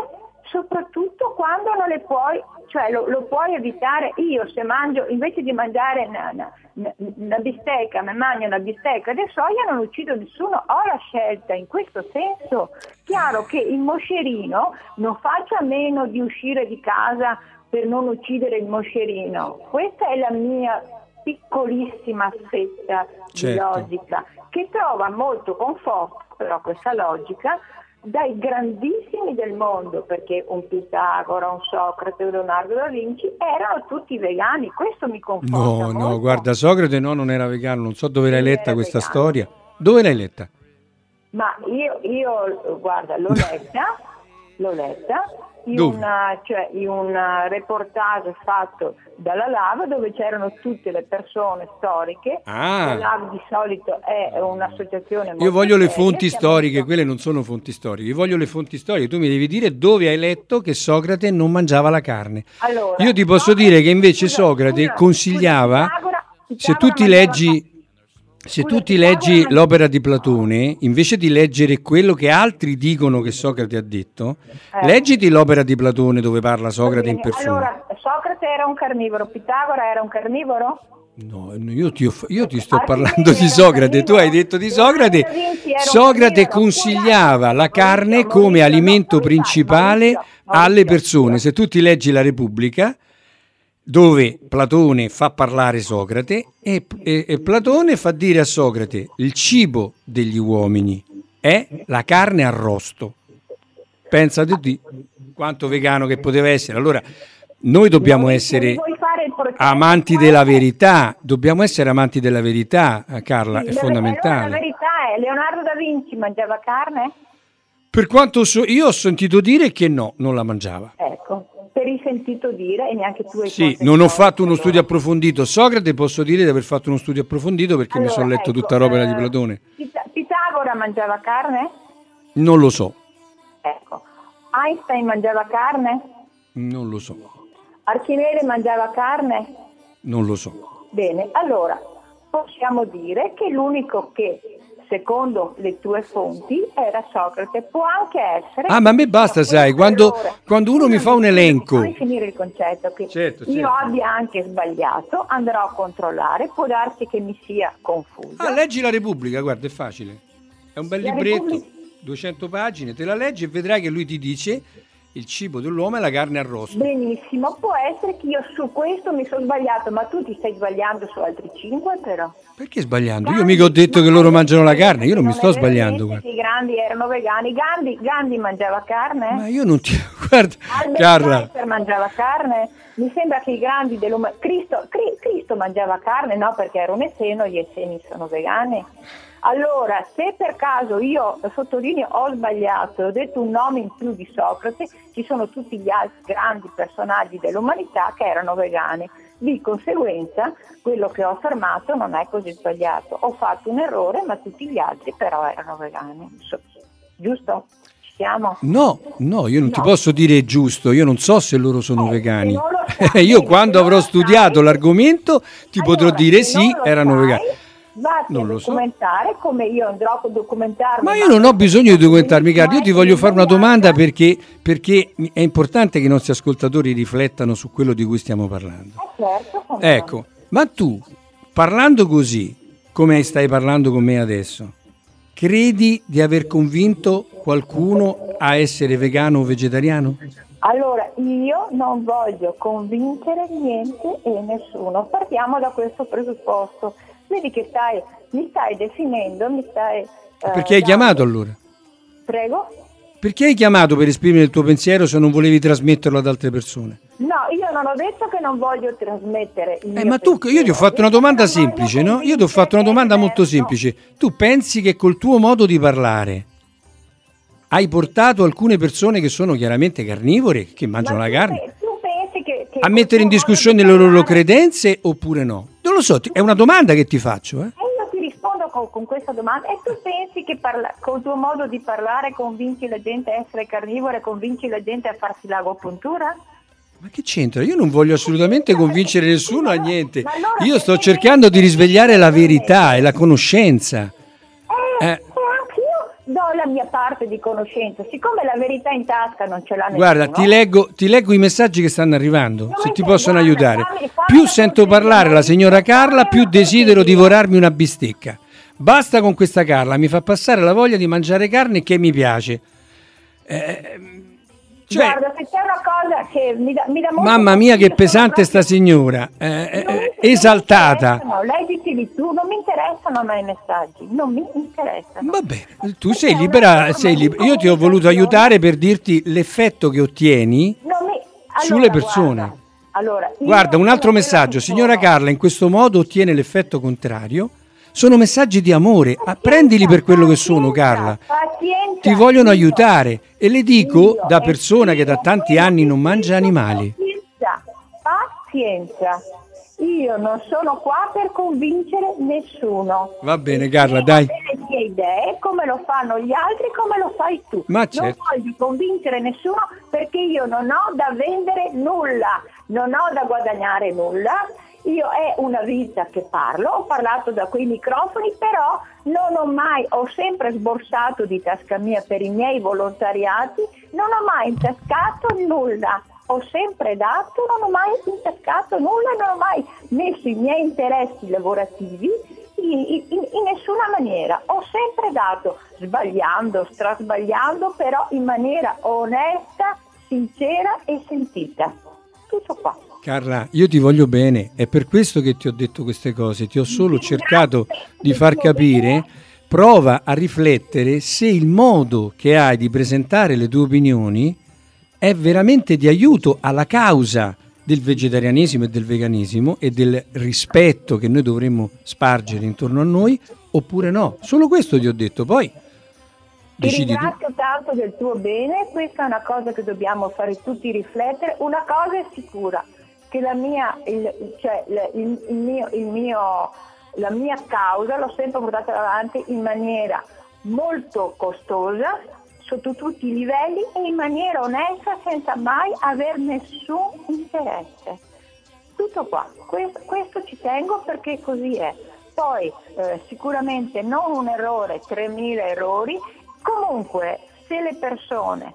soprattutto quando non le puoi, cioè lo, lo puoi evitare. Io se mangio, invece di mangiare una, una- una- bistecca, mi mangio una bistecca di soia, non uccido nessuno, ho la scelta in questo senso. Chiaro che il moscerino non faccia meno di uscire di casa per non uccidere il moscerino. Questa è la mia piccolissima fetta di Certo. logica che trova molto conforto però questa logica dai grandissimi del mondo perché un Pitagora, un Socrate, un Leonardo da Vinci erano tutti vegani, questo mi conforta No, molto. no, guarda, Socrate no, non era vegano, non so dove l'hai letta questa vegano. storia. Dove l'hai letta? Ma io, io guarda, l'ho letta, l'ho letta in, una- cioè, in un reportage fatto dalla LAV dove c'erano tutte le persone storiche. Ah. La LAV di solito è un'associazione molto Io voglio le fonti storiche, quelle non sono fonti storiche, io voglio le fonti storiche, tu mi devi dire dove hai letto che Socrate non mangiava la carne. Allora, Io ti posso Socrate- dire che invece scusa, Socrate scusa, consigliava, scusa, Pitagora- se Pitagora tu ti leggi, se tu ti leggi l'opera di Platone, invece di leggere quello che altri dicono che Socrate ha detto, Eh. leggiti l'opera di Platone dove parla Socrate in persona. Allora, Socrate era un carnivoro, Pitagora era un carnivoro? No, io ti, io ti sto Archimede parlando di Socrate, tu hai detto di Socrate. Socrate consigliava la carne come alimento principale alle persone. Se tu ti leggi la Repubblica, dove Platone fa parlare Socrate e, e- e Platone fa dire a Socrate il cibo degli uomini è la carne arrosto. Pensate di quanto vegano che poteva essere. Allora, noi dobbiamo essere amanti della verità, dobbiamo essere amanti della verità, eh, Carla, è fondamentale. la verità è, Leonardo da Vinci mangiava carne? Per quanto so, io ho sentito dire che no, non la mangiava. Ecco, per il sentito dire e neanche tu hai Sì, non ho fatto uno studio approfondito. Socrate posso dire di aver fatto uno studio approfondito perché mi Allora, sono letto ecco, tutta l'opera di eh, Platone. Pita- Pitagora mangiava carne? Non lo so, Ecco. Einstein mangiava carne? non lo so, Archimede mangiava carne? non lo so. Bene, allora possiamo dire che l'unico che, secondo le tue fonti, era Socrate. Può anche essere. Ah, ma a me basta, sai, quando- quando uno mi fa un elenco- Fammi finire il concetto. Che Certo, io certo. abbia anche sbagliato, andrò a controllare, può darsi che mi sia confuso. Ah, leggi la Repubblica, guarda, è facile. È un bel La libretto, Repubblica- 200 pagine, te la leggi e vedrai che lui ti dice il cibo dell'uomo è la carne arrosto. Benissimo, può essere che io su questo mi sono sbagliato, ma tu ti stai sbagliando su altri cinque però. Perché sbagliando? Io mica ho detto che loro mangiano la carne, io non mi sto sbagliando. Guarda. I grandi erano vegani. Gandhi, Gandhi mangiava carne? Ma io non ti... Guarda, Albert Carla, Schweitzer mangiava carne? Mi sembra che i grandi dell'umanità... Cristo, Cri- Cristo mangiava carne? No, perché era un esseno, gli esseni sono vegani. Allora, se per caso io, sottolineo, ho sbagliato, ho detto un nome in più di Socrate, ci sono tutti gli altri grandi personaggi dell'umanità che erano vegani. Di conseguenza, quello che ho affermato non è così sbagliato. Ho fatto un errore, ma tutti gli altri però erano vegani. Giusto? Ci siamo? no, no, io non ti No. posso dire giusto, io non so se loro sono Eh, vegani. sai, io quando avrò studiato sai- l'argomento ti potrò Allora, dire se sì, erano sai, vegani. Vatti Non a lo so. documentare come io andrò a documentarmi. Ma io non ho bisogno di documentarmi, Carlo, io ti voglio fare una domanda perché, perché è importante che i nostri ascoltatori riflettano su quello di cui stiamo parlando. Eh, certo, no. Ecco, ma tu, parlando così, come stai parlando con me adesso, credi di aver convinto qualcuno a essere vegano o vegetariano? Allora, io non voglio convincere niente e nessuno. Partiamo da questo presupposto. Vedi che stai, mi stai definendo, mi stai... eh, Perché hai dando- chiamato allora? Prego? Perché hai chiamato per esprimere il tuo pensiero se non volevi trasmetterlo ad altre persone? No, io non ho detto che non voglio trasmettere il Eh, ma tu, pensiero. io ti ho fatto una domanda semplice, no? Io ti ho fatto una domanda molto semplice. Tu pensi che col tuo modo di parlare hai portato alcune persone che sono chiaramente carnivore, che mangiano Ma la carne, che- che a mettere in discussione le loro credenze oppure no? Non lo so, è una domanda che ti faccio, eh? E io ti rispondo con, con questa domanda. E tu pensi che parla- col tuo modo di parlare convinci la gente a essere carnivora e convinci la gente a farsi l'agopuntura? Ma che c'entra? Io non voglio assolutamente convincere nessuno a niente. Io sto cercando di risvegliare la verità e la conoscenza. Eh, la mia parte di conoscenza. Siccome la verità in tasca non ce l'ha nessuno. Guarda, ti leggo, ti leggo i messaggi che stanno arrivando, se ti possono guarda, aiutare. fammi- fammi Più sento parlare la signora Carla, più desidero divorarmi una bistecca. Basta con questa Carla, mi fa passare la voglia di mangiare carne che mi piace. Eh, cioè, Guarda, se c'è una cosa che mi dà, mi dà molto mamma mia che pesante sta signora, eh, eh, esaltata. interessano, Lei dicevi tu, non mi interessano a me i messaggi, non mi interessano. Va bene, tu sei libera, sei libera. Io ti ho voluto aiutare per dirti l'effetto che ottieni. Mi- allora, Sulle persone. Guarda, allora, io Guarda, un altro messaggio. Signora. Carla, in questo modo ottiene l'effetto contrario. Sono messaggi di amore. Ah, prendili per quello che sono, Carla. Pazienza, Ti vogliono io- aiutare. E le dico io da persona che da tanti anni non mangia animali. Pazienza, pazienza. Io non sono qua per convincere nessuno. Va bene, Carla, dai. Le mie idee, come lo fanno gli altri, come lo fai tu. Ma Non certo. voglio convincere nessuno perché io non ho da vendere nulla, non ho da guadagnare nulla. Io è una vita che parlo, ho parlato da quei microfoni, però non ho mai, ho sempre sborsato di tasca mia per i miei volontariati, non ho mai intascato nulla, ho sempre dato, non ho mai intascato nulla, non ho mai messo i miei interessi lavorativi in, in- in nessuna maniera. Ho sempre dato, sbagliando, strasbagliando, però in maniera onesta, sincera e sentita. Tutto qua. Carla, io ti voglio bene, è per questo che ti ho detto queste cose, ti ho solo cercato di far capire, prova a riflettere se il modo che hai di presentare le tue opinioni è veramente di aiuto alla causa del vegetarianesimo e del veganismo e del rispetto che noi dovremmo spargere intorno a noi, oppure no. Solo questo ti ho detto, poi Ti tu. ringrazio tanto del tuo bene, questa è una cosa che dobbiamo fare tutti riflettere. Una cosa è sicura, che la mia, il, cioè, il- il- il mio, il mio- la mia causa l'ho sempre portata avanti in maniera molto costosa, sotto tutti i livelli e in maniera onesta senza mai aver nessun interesse. Tutto qua, questo, questo ci tengo perché così è. Poi eh, sicuramente non un errore, 3.000 errori, comunque se le persone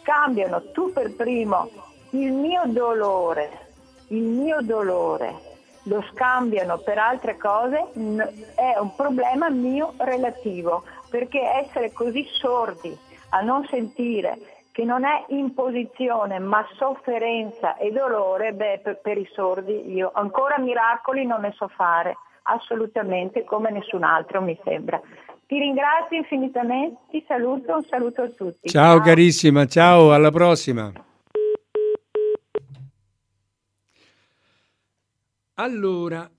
scambiano tu per primo il mio dolore, il mio dolore, lo scambiano per altre cose, è un problema mio relativo, perché essere così sordi a non sentire che non è imposizione ma sofferenza e dolore, beh, per, per i sordi io ancora miracoli non ne so fare, assolutamente come nessun altro mi sembra. Ti ringrazio infinitamente, ti saluto, un saluto a tutti. Ciao carissima, ciao, alla prossima. Allora,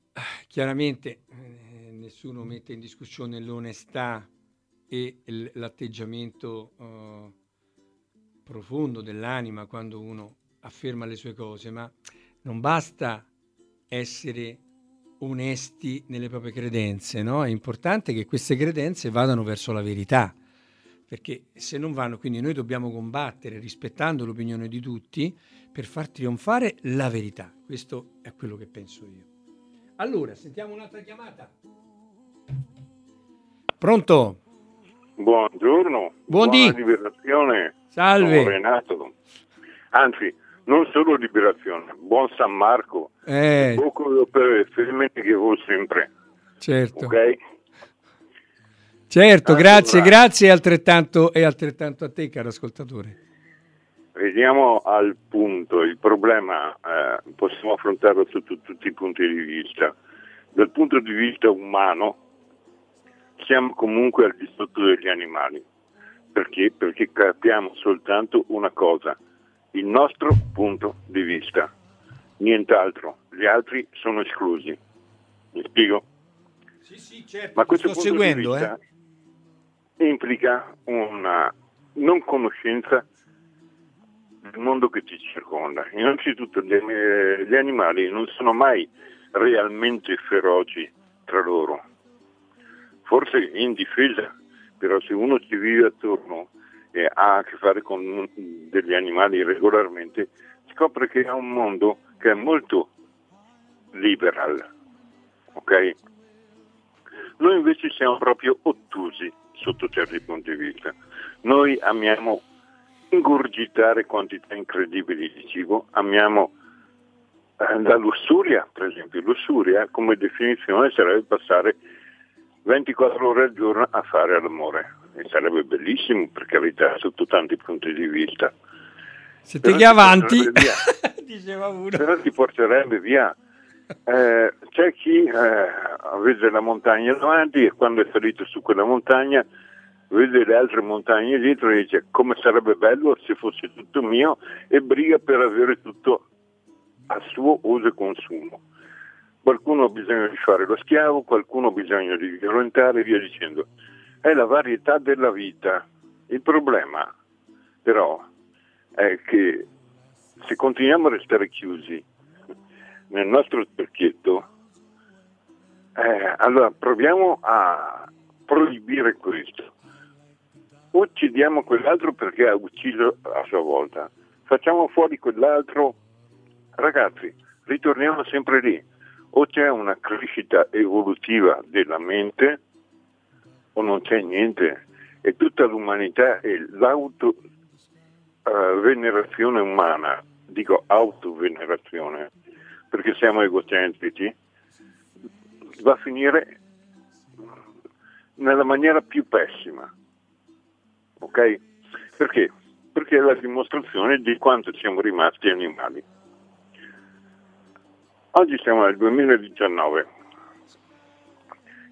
chiaramente eh, nessuno mette in discussione l'onestà e l'atteggiamento eh, profondo dell'anima quando uno afferma le sue cose, ma non basta essere onesti nelle proprie credenze, no? È importante che queste credenze vadano verso la verità, perché se non vanno, quindi noi dobbiamo combattere rispettando l'opinione di tutti per far trionfare la verità. Questo è quello che penso io. Allora, sentiamo un'altra chiamata. Pronto? Buongiorno, Buondì. buona liberazione. Salve. Sono Renato. Anzi, non solo liberazione, buon San Marco. Eh, Poco per le femmine che vuol sempre, certo. ok? Certo, Allora. grazie, grazie e altrettanto, e altrettanto a te, caro ascoltatore. Veniamo al punto, il problema eh, possiamo affrontarlo sotto tutti i punti di vista. Dal punto di vista umano siamo comunque al di sotto degli animali. Perché? Perché capiamo soltanto una cosa, il nostro punto di vista, nient'altro, gli altri sono esclusi. Mi spiego? Sì, sì, certo. Ma questo sto punto seguendo, di vista eh. implica una non conoscenza del mondo che ci circonda. Innanzitutto eh, gli animali non sono mai realmente feroci tra loro, forse in difesa, però se uno ci vive attorno e ha a che fare con degli animali regolarmente, scopre che è un mondo che è molto liberal. ok? Noi invece siamo proprio ottusi sotto certi punti di vista. Noi amiamo ingurgitare quantità incredibili di cibo, amiamo eh, la lussuria, per esempio. Lussuria come definizione sarebbe passare 24 ore al giorno a fare l'amore. E sarebbe bellissimo, per carità, sotto tanti punti di vista. Se te ti avanti, diceva uno. Però ti porterebbe via. Eh, c'è chi eh, vede la montagna davanti e quando è salito su quella montagna vede le altre montagne dietro e dice come sarebbe bello se fosse tutto mio e briga per avere tutto a suo uso e consumo. Qualcuno ha bisogno di fare lo schiavo, qualcuno ha bisogno di violentare e via dicendo. È la varietà della vita. Il problema però è che se continuiamo a restare chiusi nel nostro specchietto, eh, allora proviamo a proibire questo. Uccidiamo quell'altro perché ha ucciso a sua volta. Facciamo fuori quell'altro. Ragazzi, ritorniamo sempre lì. O c'è una crescita evolutiva della mente o non c'è niente. E tutta l'umanità è l'auto-venerazione umana, dico autovenerazione, perché siamo egocentrici, va a finire nella maniera più pessima. Ok? Perché? Perché è la dimostrazione di quanto siamo rimasti animali. Oggi siamo nel 2019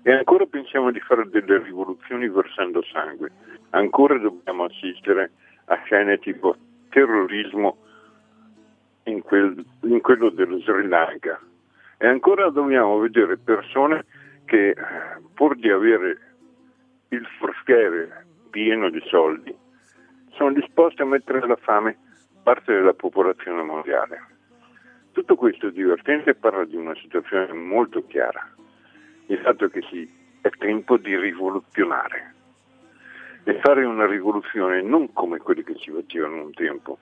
e ancora pensiamo di fare delle rivoluzioni versando sangue. Ancora dobbiamo assistere a scene tipo terrorismo in, quel, in quello dello Sri Lanka. E ancora dobbiamo vedere persone che pur di avere il forestiere pieno di soldi sono disposti a mettere alla fame parte della popolazione mondiale. Tutto questo è divertente e parla di una situazione molto chiara. Il fatto che sì, è tempo di rivoluzionare e fare una rivoluzione non come quelle che ci facevano un tempo,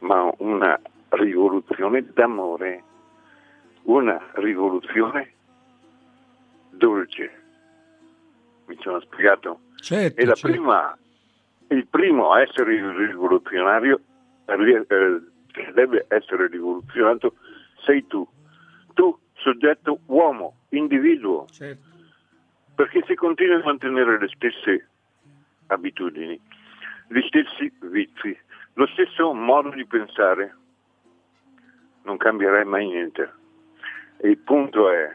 ma una rivoluzione d'amore, una rivoluzione dolce. Mi sono spiegato? Certo, E la certo. prima, il primo a essere rivoluzionario, eh, che deve essere rivoluzionato, sei tu. Tu, soggetto uomo, individuo. Certo. Perché se continui a mantenere le stesse abitudini, gli stessi vizi, lo stesso modo di pensare, non cambierai mai niente. E il punto è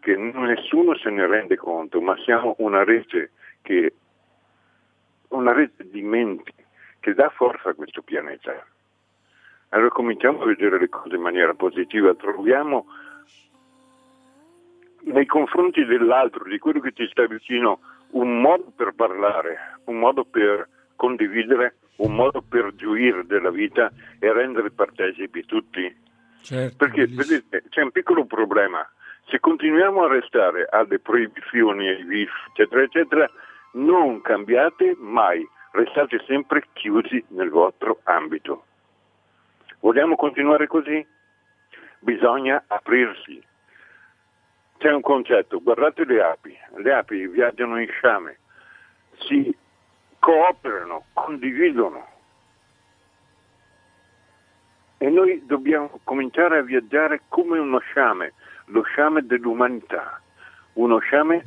che nessuno se ne rende conto, ma siamo una rete che una rete di menti che dà forza a questo pianeta. Allora cominciamo a vedere le cose in maniera positiva, troviamo nei confronti dell'altro, di quello che ti sta vicino, un modo per parlare, un modo per condividere, un modo per gioire della vita e rendere partecipi tutti. certo, Perché vedete, c'è un piccolo problema. Se continuiamo a restare alle proibizioni, ai vizi, eccetera, eccetera, non cambiate mai, restate sempre chiusi nel vostro ambito. Vogliamo continuare così? Bisogna aprirsi. C'è un concetto, guardate le api, le api viaggiano in sciame, si cooperano, condividono. E noi dobbiamo cominciare a viaggiare come uno sciame, lo sciame dell'umanità, uno sciame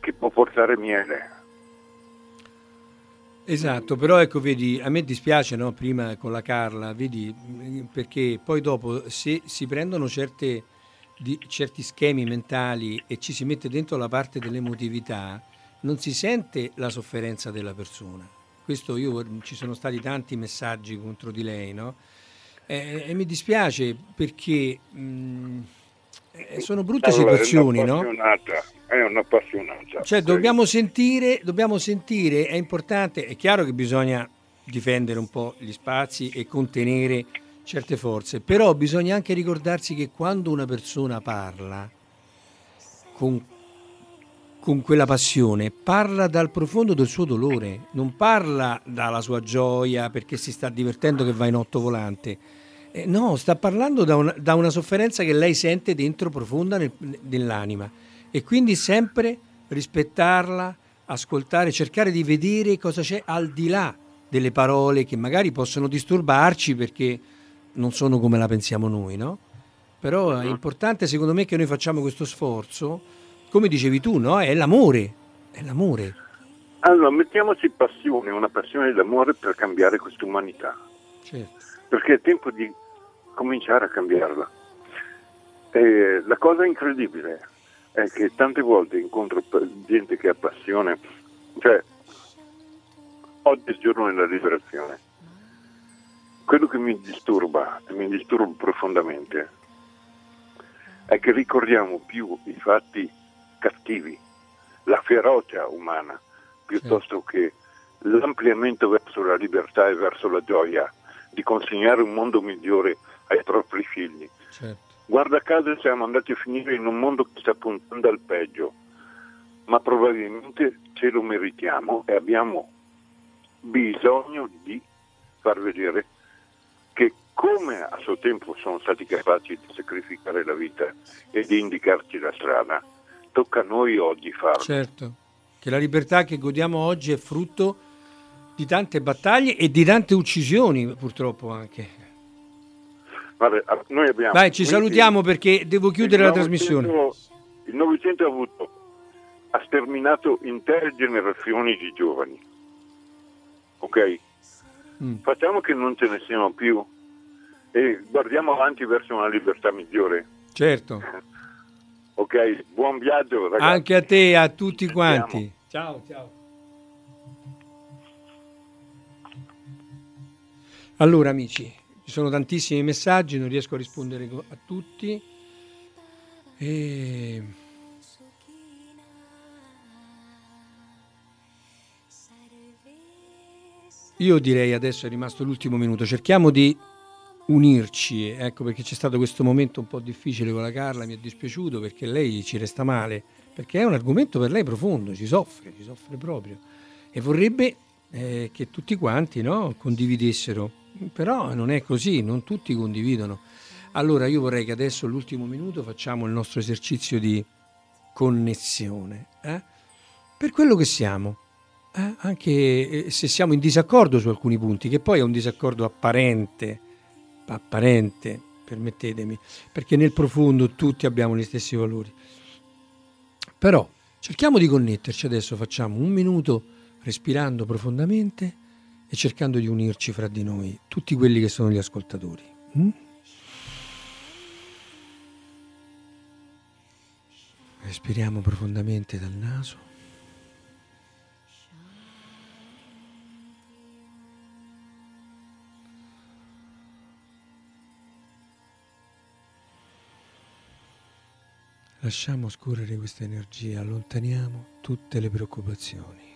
che può portare miele. Esatto, però ecco, vedi, a me dispiace, no, prima con la Carla, vedi, mh, perché poi dopo se si prendono certe, di- certi schemi mentali e ci si mette dentro la parte dell'emotività, non si sente la sofferenza della persona. questo io, ci sono stati tanti messaggi contro di lei, no? E, e mi dispiace perché mh, sono brutte allora, situazioni, no? È un'appassionata. Cioè, dobbiamo sentire, dobbiamo sentire, è importante, è chiaro che bisogna difendere un po' gli spazi e contenere certe forze, però bisogna anche ricordarsi che quando una persona parla con, con quella passione, parla dal profondo del suo dolore, non parla dalla sua gioia perché si sta divertendo che va in otto volante. Eh, no, sta parlando da una, da una, sofferenza che lei sente dentro profonda nel, nell'anima e quindi sempre rispettarla, ascoltare, cercare di vedere cosa c'è al di là delle parole che magari possono disturbarci perché non sono come la pensiamo noi, no? Però è uh-huh. importante secondo me che noi facciamo questo sforzo, come dicevi tu, no? È l'amore, è l'amore. Allora, mettiamoci passione, una passione d'amore per cambiare questa umanità. Certo. Perché è tempo di cominciare a cambiarla. E la cosa incredibile è che tante volte incontro gente che ha passione, cioè oggi è il giorno della liberazione quello che mi disturba, e mi disturba profondamente, è che ricordiamo più i fatti cattivi, la ferocia umana, piuttosto sì. che l'ampliamento verso la libertà e verso la gioia di consegnare un mondo migliore ai propri figli. Certo. Guarda caso siamo andati a finire in un mondo che sta puntando al peggio, ma probabilmente ce lo meritiamo e abbiamo bisogno di far vedere che come a suo tempo sono stati capaci di sacrificare la vita e di indicarci la strada, tocca a noi oggi farlo. Certo, che la libertà che godiamo oggi è frutto di tante battaglie e di tante uccisioni, purtroppo anche. Vabbè, noi abbiamo Vai, ci salutiamo perché devo chiudere la trasmissione. Il Novecento ha avuto ha sterminato intere generazioni di giovani. Ok? Mm. Facciamo che non ce ne siano più e guardiamo avanti verso una libertà migliore. Certo. ok, buon viaggio ragazzi. Anche a te e a tutti quanti. Ciao, ciao. Allora amici, ci sono tantissimi messaggi, non riesco a rispondere a tutti. E... Io direi adesso è rimasto l'ultimo minuto, cerchiamo di unirci, ecco perché c'è stato questo momento un po' difficile con la Carla, mi è dispiaciuto perché lei ci resta male, perché è un argomento per lei profondo, ci soffre, ci soffre proprio. E vorrebbe eh, che tutti quanti no, condividessero, però non è così, non tutti condividono. Allora io vorrei che adesso l'ultimo minuto facciamo il nostro esercizio di connessione, eh? per quello che siamo, eh, anche eh, se siamo in disaccordo su alcuni punti, che poi è un disaccordo apparente, apparente, permettetemi, perché nel profondo tutti abbiamo gli stessi valori. Però cerchiamo di connetterci adesso, facciamo un minuto respirando profondamente e cercando di unirci fra di noi, tutti quelli che sono gli ascoltatori. Mm? Respiriamo profondamente dal naso. Lasciamo scorrere questa energia, allontaniamo tutte le preoccupazioni.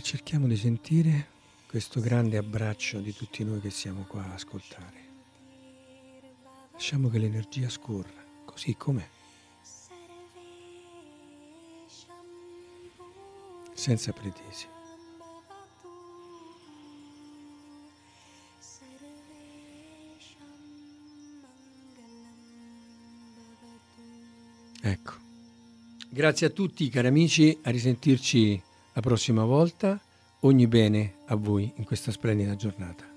E cerchiamo di sentire questo grande abbraccio di tutti noi che siamo qua a ascoltare. Lasciamo che l'energia scorra, così com'è. Senza pretese. Ecco. Grazie a tutti cari amici, a risentirci prossima volta. Ogni bene a voi in questa splendida giornata.